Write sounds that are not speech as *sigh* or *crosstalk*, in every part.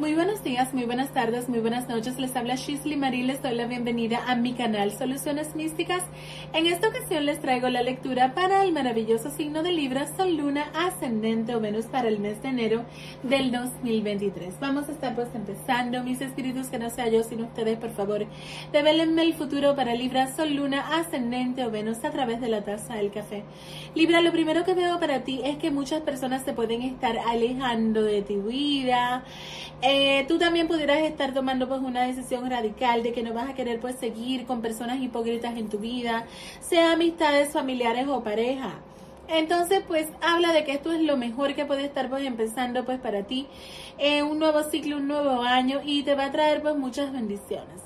Muy buenos días, muy buenas tardes, muy buenas noches. Les habla Shisley Marie. Les doy la bienvenida a mi canal Soluciones Místicas. En esta ocasión les traigo la lectura para el maravilloso signo de Libra, Sol, Luna, Ascendente o Venus para el mes de enero del 2023. Vamos a estar pues empezando. Mis espíritus, que no sea yo sino ustedes, por favor, develenme el futuro para Libra, Sol, Luna, Ascendente o Venus a través de la taza del café. Libra, lo primero que veo para ti es que muchas personas se pueden estar alejando de tu vida. Tú también pudieras estar tomando pues una decisión radical de que no vas a querer pues seguir con personas hipócritas en tu vida, sea amistades familiares o pareja. Entonces, pues habla de que esto es lo mejor que puede estar pues empezando pues para ti, eh, un nuevo ciclo, un nuevo año y te va a traer pues muchas bendiciones.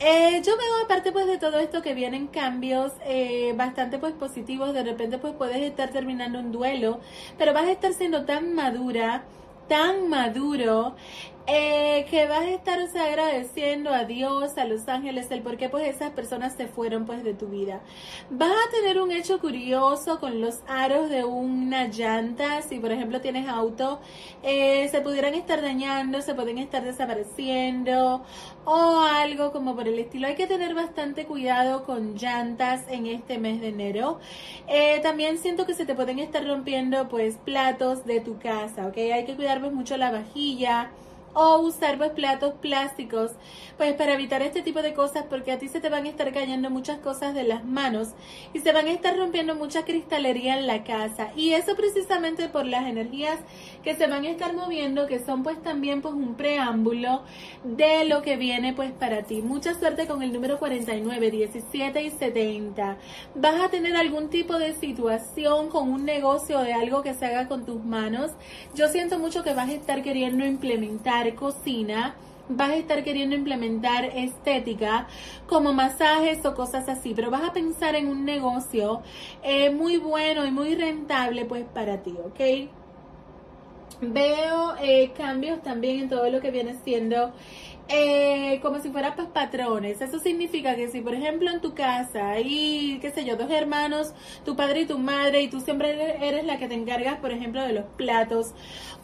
Eh, yo veo aparte pues de todo esto que vienen cambios eh, bastante pues positivos, de repente pues puedes estar terminando un duelo, pero vas a estar siendo tan madura, tan maduro eh, que vas a estar agradeciendo a Dios, a los ángeles, el por qué pues esas personas se fueron pues de tu vida. Vas a tener un hecho curioso con los aros de una llanta, si por ejemplo tienes auto, eh, se pudieran estar dañando, se pueden estar desapareciendo o algo como por el estilo. Hay que tener bastante cuidado con llantas en este mes de enero. Eh, también siento que se te pueden estar rompiendo pues platos de tu casa, ¿ok? Hay que cuidar pues mucho la vajilla o usar pues platos plásticos pues para evitar este tipo de cosas porque a ti se te van a estar cayendo muchas cosas de las manos y se van a estar rompiendo mucha cristalería en la casa. Y eso precisamente por las energías que se van a estar moviendo que son pues también pues un preámbulo de lo que viene pues para ti. Mucha suerte con el número 49 17 y 70 vas a tener algún tipo de situación con un negocio de algo que se haga con tus manos yo siento mucho que vas a estar queriendo implementar cocina, vas a estar queriendo implementar estética como masajes o cosas así, pero vas a pensar en un negocio eh, muy bueno y muy rentable pues para ti, ¿ok? Veo eh, cambios también en todo lo que viene siendo eh, como si fuera pues patrones. Eso significa que si por ejemplo en tu casa hay, qué sé yo, dos hermanos, tu padre y tu madre, y tú siempre eres la que te encargas, por ejemplo, de los platos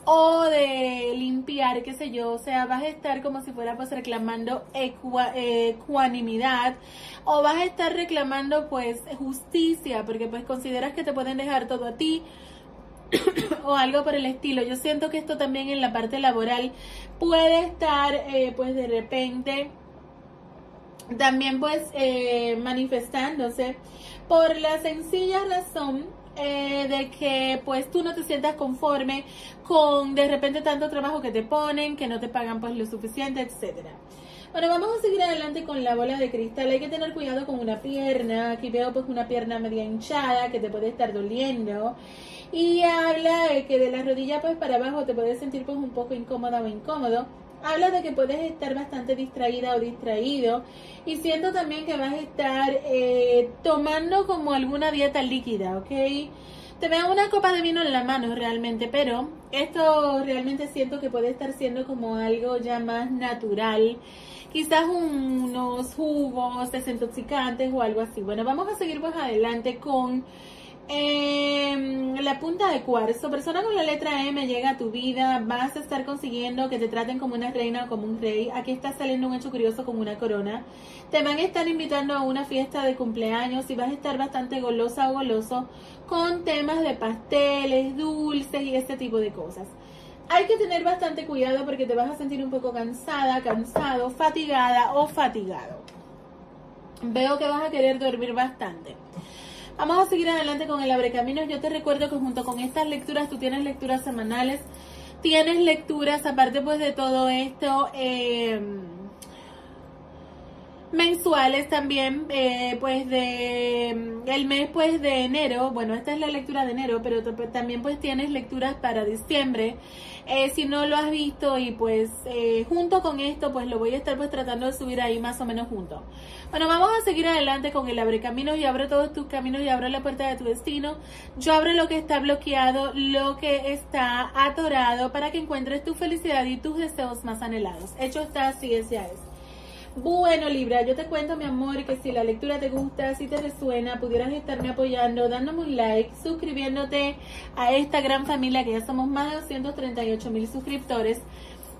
o de limpiar, qué sé yo, o sea, vas a estar como si fuera pues reclamando ecuanimidad o vas a estar reclamando pues justicia, porque pues consideras que te pueden dejar todo a ti *coughs* o algo por el estilo. Yo siento que esto también en la parte laboral puede estar eh, pues de repente también pues eh, manifestándose por la sencilla razón eh, de que pues tú no te sientas conforme con de repente tanto trabajo que te ponen, que no te pagan pues lo suficiente, etcétera. Bueno, vamos a seguir adelante con la bola de cristal. Hay que tener cuidado con una pierna. Aquí veo pues una pierna media hinchada que te puede estar doliendo. Y habla de que de la rodilla pues para abajo te puedes sentir pues un poco incómoda o incómodo. Habla de que puedes estar bastante distraída o distraído. Y siento también que vas a estar eh, tomando como alguna dieta líquida, ¿ok? Te veo una copa de vino en la mano realmente, pero esto realmente siento que puede estar siendo como algo ya más natural. Quizás unos jugos desintoxicantes o algo así. Bueno, vamos a seguir pues adelante con eh, la punta de cuarzo, persona con la letra M llega a tu vida, vas a estar consiguiendo que te traten como una reina o como un rey. Aquí está saliendo un hecho curioso con una corona. Te van a estar invitando a una fiesta de cumpleaños y vas a estar bastante golosa o goloso con temas de pasteles, dulces y este tipo de cosas. hay que tener bastante cuidado porque te vas a sentir un poco cansada, cansado, fatigada o fatigado. Veo que vas a querer dormir bastante. Vamos a seguir adelante con el abrecaminos. Yo te recuerdo que junto con estas lecturas tú tienes lecturas semanales, tienes lecturas aparte pues de todo esto. Eh, mensuales también, eh, pues de mm, el mes pues de enero, bueno, esta es la lectura de enero, pero también pues tienes lecturas para diciembre. Eh, si no lo has visto y pues eh, junto con esto pues lo voy a estar pues tratando de subir ahí más o menos junto. Bueno, vamos a seguir adelante con el abre caminos y abre todos tus caminos y abre la puerta de tu destino. Yo abro lo que está bloqueado, lo que está atorado para que encuentres tu felicidad y tus deseos más anhelados. Hecho está, ya es. Bueno, Libra, yo te cuento, mi amor, que si la lectura te gusta, si te resuena, pudieras estarme apoyando, dándome un like, suscribiéndote a esta gran familia, que ya somos más de 238 mil suscriptores.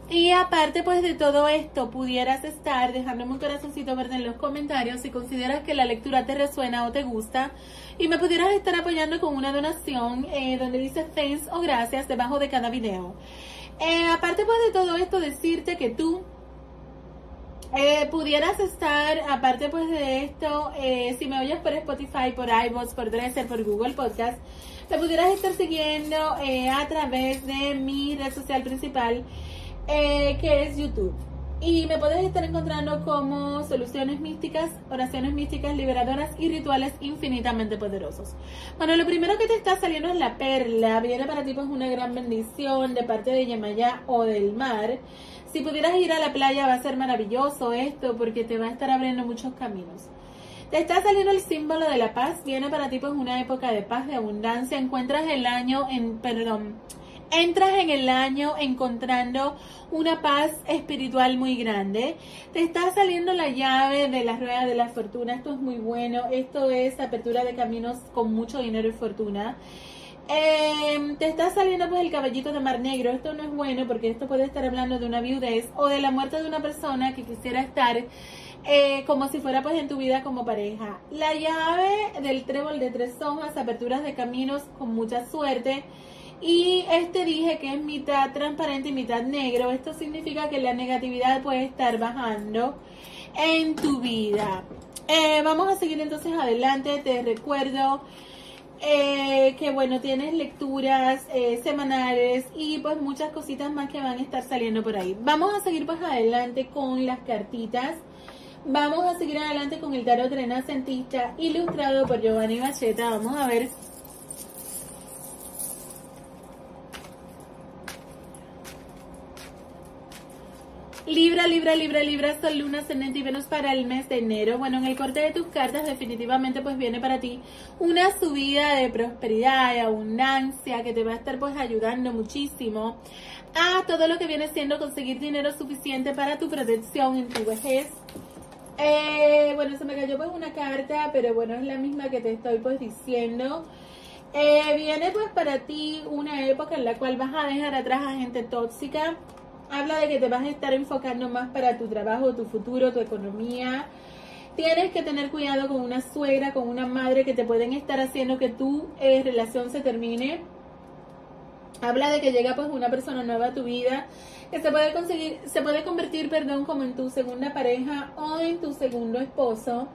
Y aparte, pues de todo esto, pudieras estar dejándome un corazoncito verde en los comentarios si consideras que la lectura te resuena o te gusta. Y me pudieras estar apoyando con una donación eh, donde dice thanks o gracias debajo de cada video. Eh, aparte, pues de todo esto, decirte que tú eh, pudieras estar, aparte pues de esto, eh, si me oyes por Spotify, por iVoox, por Dresser, por Google Podcast, te pudieras estar siguiendo eh, a través de mi red social principal, que es YouTube. Y me puedes estar encontrando como soluciones místicas, oraciones místicas liberadoras y rituales infinitamente poderosos. Bueno, lo primero que te está saliendo es la perla. Viene para ti pues una gran bendición de parte de Yamaya o del mar. Si pudieras ir a la playa va a ser maravilloso esto porque te va a estar abriendo muchos caminos. Te está saliendo el símbolo de la paz, viene para ti pues una época de paz, de abundancia, encuentras el año en, perdón, entras en el año encontrando una paz espiritual muy grande. Te está saliendo la llave de la rueda de la fortuna, esto es muy bueno, esto es apertura de caminos con mucho dinero y fortuna. Eh, te está saliendo pues el caballito de mar negro. Esto no es bueno porque esto puede estar hablando de una viudez o de la muerte de una persona que quisiera estar eh, como si fuera pues en tu vida como pareja. La llave del trébol de tres hojas, aperturas de caminos con mucha suerte. Y este dije que es mitad transparente y mitad negro. Esto significa que la negatividad puede estar bajando en tu vida. Eh, vamos a seguir entonces adelante. Te recuerdo eh, que bueno, tienes lecturas eh, semanales y pues muchas cositas más que van a estar saliendo por ahí. Vamos a seguir pues adelante con las cartitas. Vamos a seguir adelante con el tarot renacentista ilustrado por Giovanni Bacheta. Vamos a ver Libra, Libra, Libra, Libra, Sol, Luna, Ascendente y Venus para el mes de enero. Bueno, en el corte de tus cartas definitivamente pues viene para ti una subida de prosperidad, de abundancia que te va a estar pues ayudando muchísimo a todo lo que viene siendo conseguir dinero suficiente para tu protección en tu vejez. Eh, bueno, se me cayó pues una carta, pero bueno, es la misma que te estoy pues diciendo. Eh, viene pues para ti una época en la cual vas a dejar atrás a gente tóxica habla de que te vas a estar enfocando más para tu trabajo, tu futuro, tu economía. Tienes que tener cuidado con una suegra, con una madre que te pueden estar haciendo que tu eh, relación se termine. Habla de que llega pues una persona nueva a tu vida que se puede conseguir, se puede convertir, perdón, como en tu segunda pareja o en tu segundo esposo.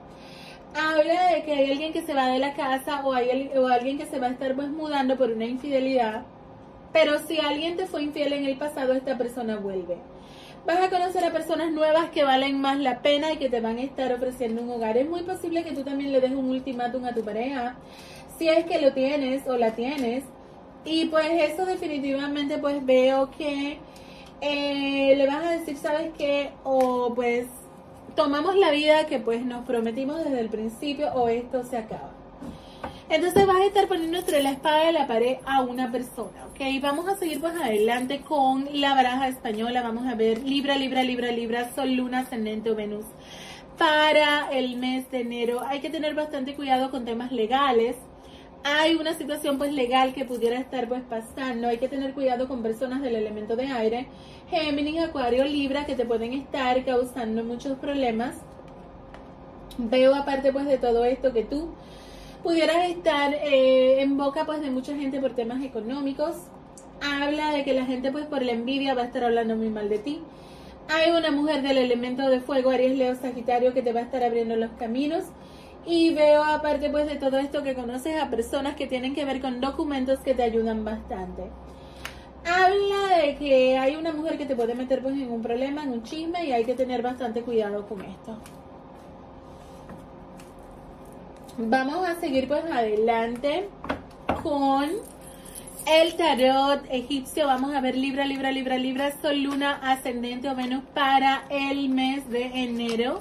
Habla de que hay alguien que se va de la casa o hay alguien que se va a estar pues mudando por una infidelidad pero si alguien te fue infiel en el pasado, esta persona vuelve. Vas a conocer a personas nuevas que valen más la pena y que te van a estar ofreciendo un hogar. Es muy posible que tú también le des un ultimátum a tu pareja, si es que lo tienes o la tienes. Y pues eso definitivamente pues veo que eh, le vas a decir, ¿sabes qué? O pues tomamos la vida que pues nos prometimos desde el principio o esto se acaba. Entonces vas a estar poniendo entre la espada y la pared a una persona, ¿ok? Vamos a seguir pues adelante con la baraja española. Vamos a ver Libra, Libra, Libra, Libra, Sol, Luna, Ascendente o Venus. Para el mes de enero hay que tener bastante cuidado con temas legales. Hay una situación pues legal que pudiera estar pues pasando. Hay que tener cuidado con personas del elemento de aire. Géminis, Acuario, Libra que te pueden estar causando muchos problemas. Veo aparte pues de todo esto que tú pudieras estar eh, en boca pues de mucha gente por temas económicos. habla de que la gente pues por la envidia va a estar hablando muy mal de ti. Hay una mujer del elemento de fuego, Aries, Leo, Sagitario, que te va a estar abriendo los caminos. Y veo aparte pues de todo esto que conoces a personas que tienen que ver con documentos que te ayudan bastante. Habla de que hay una mujer que te puede meter pues en un problema, en un chisme y hay que tener bastante cuidado con esto. Vamos a seguir pues adelante con el tarot egipcio. Vamos a ver Libra, Libra, Libra, Libra, Sol, Luna, Ascendente o Venus para el mes de enero.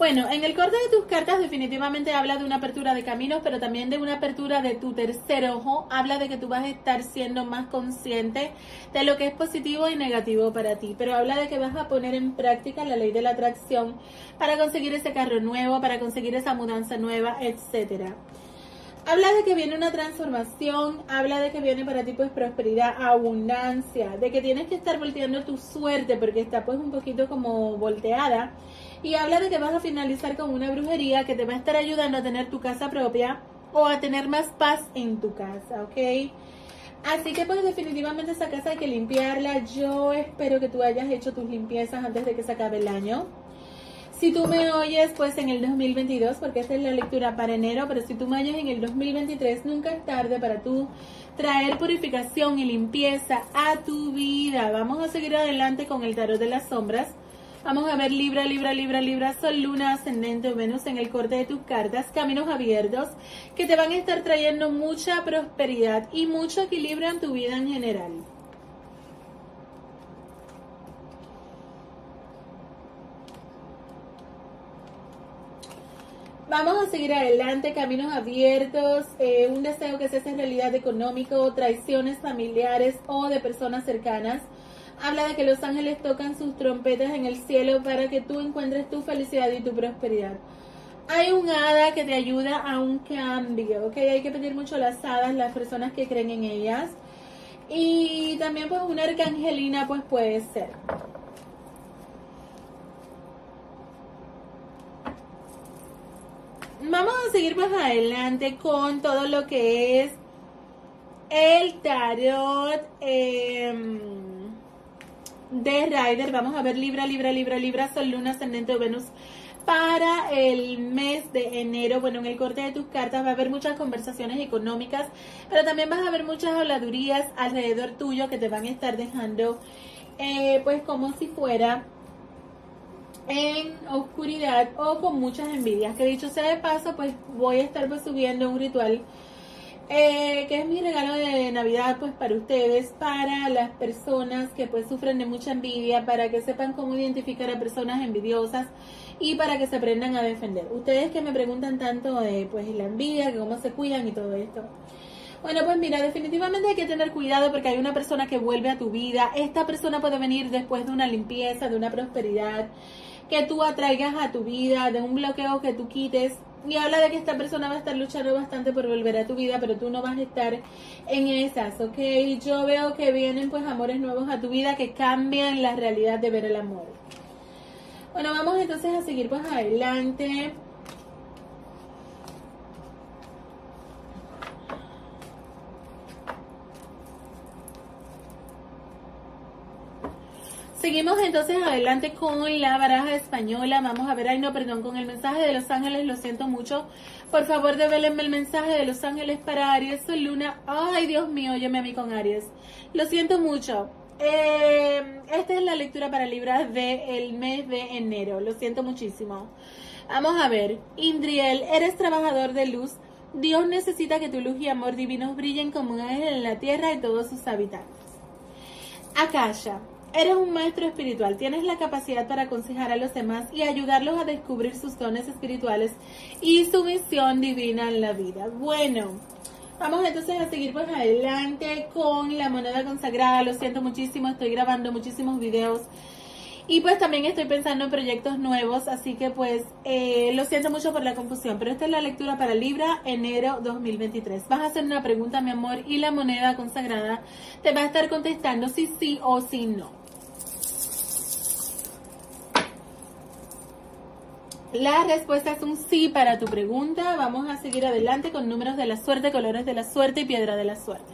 Bueno, en el corte de tus cartas definitivamente habla de una apertura de caminos, pero también de una apertura de tu tercer ojo. Habla de que tú vas a estar siendo más consciente de lo que es positivo y negativo para ti, pero habla de que vas a poner en práctica la ley de la atracción para conseguir ese carro nuevo, para conseguir esa mudanza nueva, etcétera. Habla de que viene una transformación, habla de que viene para ti pues prosperidad, abundancia, de que tienes que estar volteando tu suerte porque está pues un poquito como volteada y habla de que vas a finalizar con una brujería que te va a estar ayudando a tener tu casa propia o a tener más paz en tu casa, ¿ok? Así que pues definitivamente esa casa hay que limpiarla. Yo espero que tú hayas hecho tus limpiezas antes de que se acabe el año. Si tú me oyes pues en el 2022, porque esta es la lectura para enero, pero si tú me oyes en el 2023, nunca es tarde para tú traer purificación y limpieza a tu vida. Vamos a seguir adelante con el tarot de las sombras. Vamos a ver Libra, Libra, Libra, Libra, Sol, Luna, Ascendente o Venus en el corte de tus cartas, caminos abiertos que te van a estar trayendo mucha prosperidad y mucho equilibrio en tu vida en general. Vamos a seguir adelante, caminos abiertos, eh, un deseo que se hace realidad económico, traiciones familiares o de personas cercanas habla de que los ángeles tocan sus trompetas en el cielo para que tú encuentres tu felicidad y tu prosperidad. Hay un hada que te ayuda a un cambio, ¿ok? Hay que pedir mucho las hadas, las personas que creen en ellas. Y también pues una arcangelina pues puede ser. Vamos a seguir más adelante con todo lo que es el tarot. Eh, de Rider. Vamos a ver Libra, Libra, Libra, Libra, Sol, Luna, Ascendente o Venus para el mes de enero. Bueno, en el corte de tus cartas va a haber muchas conversaciones económicas, pero también vas a ver muchas habladurías alrededor tuyo que te van a estar dejando, eh, pues como si fuera en oscuridad o con muchas envidias. Que dicho sea de paso, pues voy a estar pues subiendo un ritual eh, que es mi regalo de Navidad pues para ustedes, para las personas que pues sufren de mucha envidia, para que sepan cómo identificar a personas envidiosas y para que se aprendan a defender. Ustedes que me preguntan tanto de pues la envidia, cómo se cuidan y todo esto. Bueno, pues mira, definitivamente hay que tener cuidado porque hay una persona que vuelve a tu vida. Esta persona puede venir después de una limpieza, de una prosperidad que tú atraigas a tu vida, de un bloqueo que tú quites y habla de que esta persona va a estar luchando bastante por volver a tu vida, pero tú no vas a estar en esas, ¿ok? Yo veo que vienen pues amores nuevos a tu vida que cambian la realidad de ver el amor. Bueno, vamos entonces a seguir pues adelante. Seguimos entonces adelante con la baraja española. Vamos a ver, ay no, perdón, con el mensaje de los ángeles, lo siento mucho. Por favor, develenme el mensaje de los ángeles para Aries, Luna. Ay, Dios mío, yo me a mí con Aries. Lo siento mucho. Eh, esta es la lectura para Libra del mes de enero. Lo siento muchísimo. Vamos a ver. Indriel, eres trabajador de luz. Dios necesita que tu luz y amor divinos brillen como un ángel en la tierra y todos sus habitantes. Akasha, Eres un maestro espiritual, tienes la capacidad para aconsejar a los demás y ayudarlos a descubrir sus dones espirituales y su misión divina en la vida. Bueno, vamos entonces a seguir pues adelante con la moneda consagrada. Lo siento muchísimo, estoy grabando muchísimos videos y pues también estoy pensando en proyectos nuevos, así que pues eh, lo siento mucho por la confusión, pero esta es la lectura para Libra enero 2023. Vas a hacer una pregunta, mi amor, y la moneda consagrada te va a estar contestando si sí o si no. La respuesta es un sí para tu pregunta. Vamos a seguir adelante con números de la suerte, colores de la suerte y piedra de la suerte.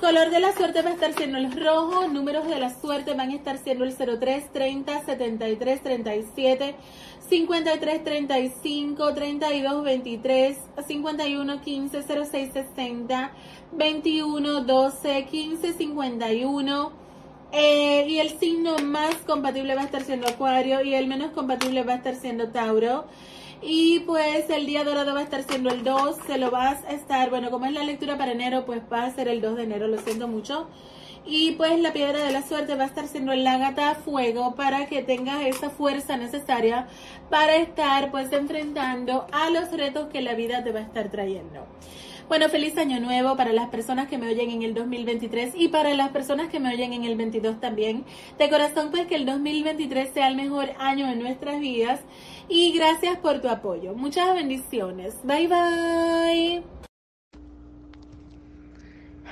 Color de la suerte va a estar siendo el rojo. Números de la suerte van a estar siendo el 03, 30, 73, 37, 53, 35, 32, 23, 51, 15, 06, 60, 21, 12, 15, 51. Y el signo más compatible va a estar siendo Acuario y el menos compatible va a estar siendo Tauro. Y pues el día dorado va a estar siendo el 2, se lo vas a estar, bueno, como es la lectura para enero, pues va a ser el 2 de enero, lo siento mucho. Y pues la piedra de la suerte va a estar siendo el ágata fuego para que tengas esa fuerza necesaria para estar pues enfrentando a los retos que la vida te va a estar trayendo. Bueno, feliz año nuevo para las personas que me oyen en el 2023 y para las personas que me oyen en el 22 también. De corazón, pues que el 2023 sea el mejor año de nuestras vidas y gracias por tu apoyo. Muchas bendiciones. Bye bye.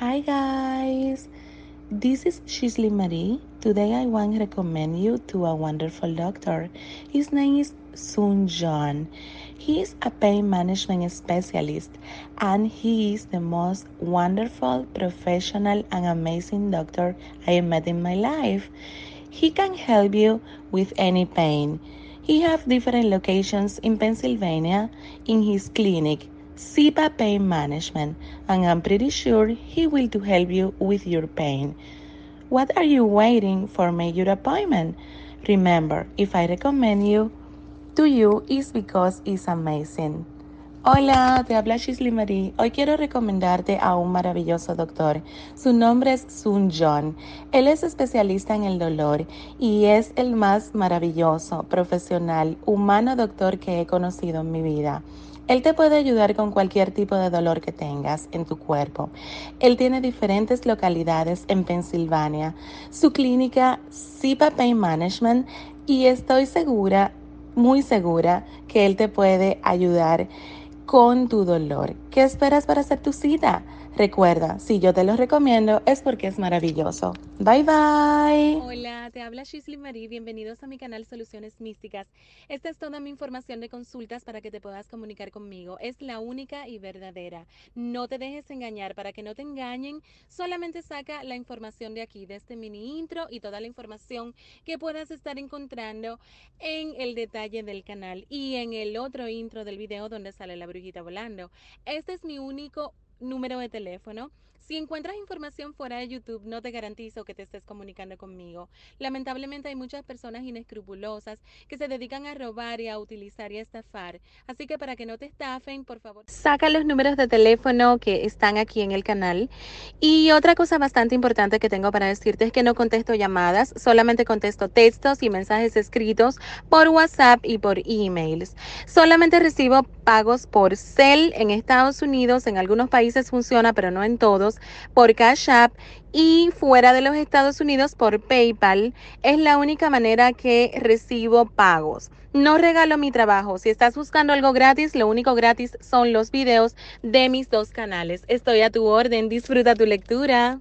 Hi guys. This is Shisley Marie. Today I want to recommend you to a wonderful doctor. His name is Sun John. He is a pain management specialist and he is the most wonderful, professional, and amazing doctor I met in my life. He can help you with any pain. He has different locations in Pennsylvania in his clinic, SIPA Pain Management, and I'm pretty sure he will to help you with your pain. What are you waiting for? Make your appointment. Remember, if I recommend you, to you is because it's amazing. Hola, te habla Shisley Marie. Hoy quiero recomendarte a un maravilloso doctor. Su nombre es Sun John. Él es especialista en el dolor y es el más maravilloso, profesional, humano doctor que he conocido en mi vida. Él te puede ayudar con cualquier tipo de dolor que tengas en tu cuerpo. Él tiene diferentes localidades en Pensilvania. Su clínica SIPA Pain Management y estoy segura muy segura que Él te puede ayudar con tu dolor. ¿Qué esperas para hacer tu cita? Recuerda, si yo te lo recomiendo es porque es maravilloso. Bye bye. Hola, te habla Shisley Marie. Bienvenidos a mi canal Soluciones Místicas. Esta es toda mi información de consultas para que te puedas comunicar conmigo. Es la única y verdadera. No te dejes engañar para que no te engañen. Solamente saca la información de aquí, de este mini intro y toda la información que puedas estar encontrando en el detalle del canal y en el otro intro del video donde sale la brujita volando. Este es mi único número de teléfono. Si encuentras información fuera de YouTube, no te garantizo que te estés comunicando conmigo. Lamentablemente hay muchas personas inescrupulosas que se dedican a robar y a utilizar y a estafar. Así que para que no te estafen, por favor, saca los números de teléfono que están aquí en el canal. Y otra cosa bastante importante que tengo para decirte es que no contesto llamadas, solamente contesto textos y mensajes escritos por WhatsApp y por emails. Solamente recibo pagos por Cel en Estados Unidos, en algunos países funciona, pero no en todos por Cash App y fuera de los Estados Unidos por PayPal. Es la única manera que recibo pagos. No regalo mi trabajo. Si estás buscando algo gratis, lo único gratis son los videos de mis dos canales. Estoy a tu orden. Disfruta tu lectura.